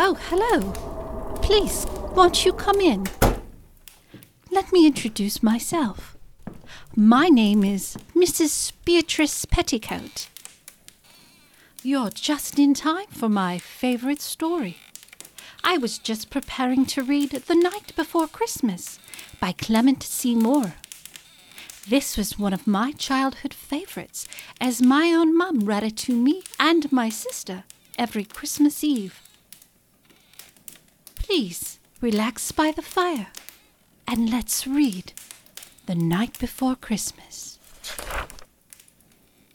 Oh, hello. Please, won't you come in? Let me introduce myself. My name is Mrs. Beatrice Petticoat. You're just in time for my favorite story. I was just preparing to read The Night Before Christmas by Clement C. Moore. This was one of my childhood favorites, as my own mum read it to me and my sister every Christmas Eve. Please relax by the fire and let's read The Night Before Christmas.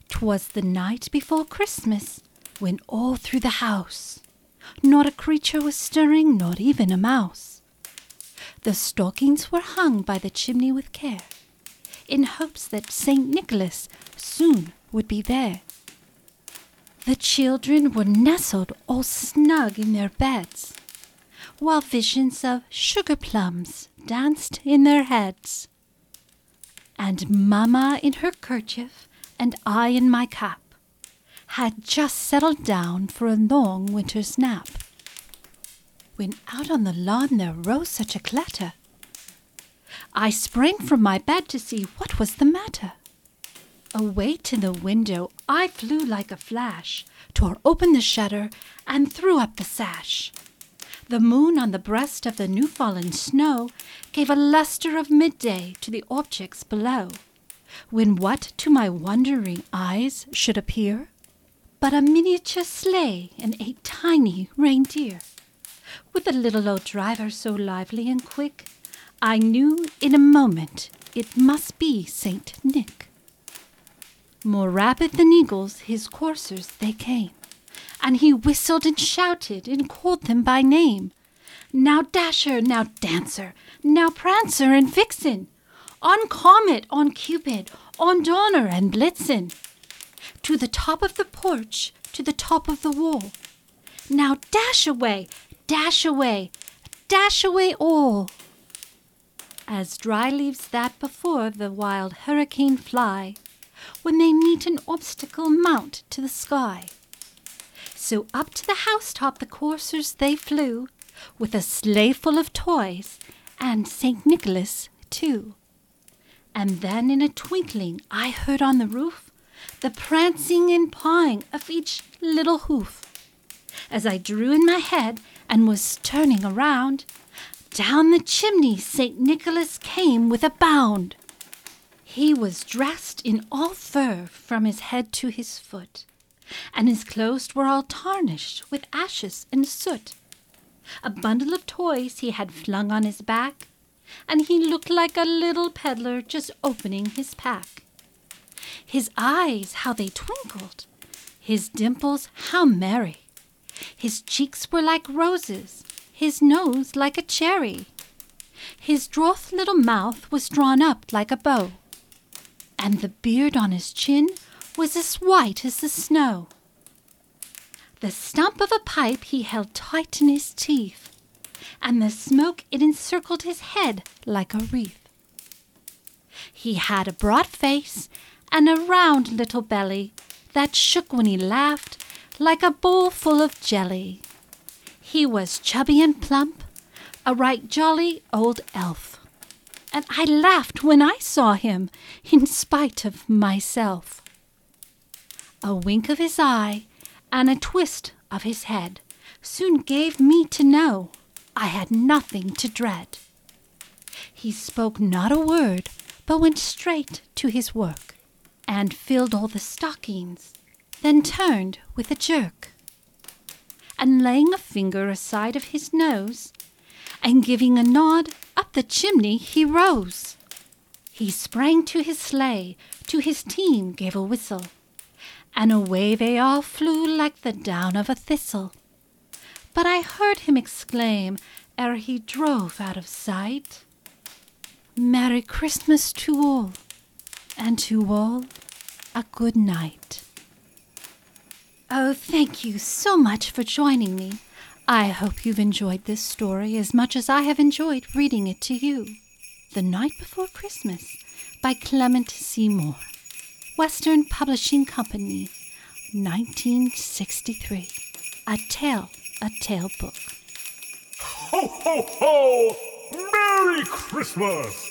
'Twas the night before Christmas when all through the house not a creature was stirring, not even a mouse. The stockings were hung by the chimney with care, in hopes that St. Nicholas soon would be there. The children were nestled all snug in their beds, while visions of sugar plums danced in their heads. And Mamma in her kerchief, and I in my cap, had just settled down for a long winter's nap. When out on the lawn there rose such a clatter, I sprang from my bed to see what was the matter. Away to the window I flew like a flash, tore open the shutter, and threw up the sash. The moon on the breast of the new fallen snow gave a lustre of midday to the objects below, when what to my wondering eyes should appear but a miniature sleigh and eight tiny reindeer, with a little old driver so lively and quick, I knew in a moment it must be Saint Nick. More rapid than eagles, his coursers they came, and he whistled and shouted and called them by name. Now Dasher, now Dancer, now Prancer and Vixen, on Comet, on Cupid, on Donner and Blitzen to the top of the porch, to the top of the wall. Now dash away, dash away, dash away all. As dry leaves that before the wild hurricane fly, when they meet an obstacle mount to the sky. So up to the housetop the coursers they flew, with a sleigh full of toys, and St. Nicholas too. And then in a twinkling I heard on the roof the prancing and pawing of each little hoof. As I drew in my head and was turning around, down the chimney St. Nicholas came with a bound. He was dressed in all fur from his head to his foot, and his clothes were all tarnished with ashes and soot. A bundle of toys he had flung on his back, and he looked like a little peddler just opening his pack. His eyes, how they twinkled! His dimples, how merry! His cheeks were like roses, his nose like a cherry. His droth little mouth was drawn up like a bow, and the beard on his chin was as white as the snow. The stump of a pipe he held tight in his teeth, and the smoke it encircled his head like a wreath. He had a broad face and a round little belly that shook when he laughed like a bowl full of jelly. He was chubby and plump, a right jolly old elf, and I laughed when I saw him in spite of myself. A wink of his eye and a twist of his head soon gave me to know I had nothing to dread. He spoke not a word, but went straight to his work and filled all the stockings, then turned with a jerk, and laying a finger aside of his nose, and giving a nod up the chimney he rose. He sprang to his sleigh, to his team gave a whistle, and away they all flew like the down of a thistle. But I heard him exclaim, ere he drove out of sight, Merry Christmas to all! and to all a good night. Oh, thank you so much for joining me. I hope you've enjoyed this story as much as I have enjoyed reading it to you. The Night Before Christmas by Clement C. Moore, Western Publishing Company, 1963. A Tale, a Tale Book. Ho, ho, ho! Merry Christmas!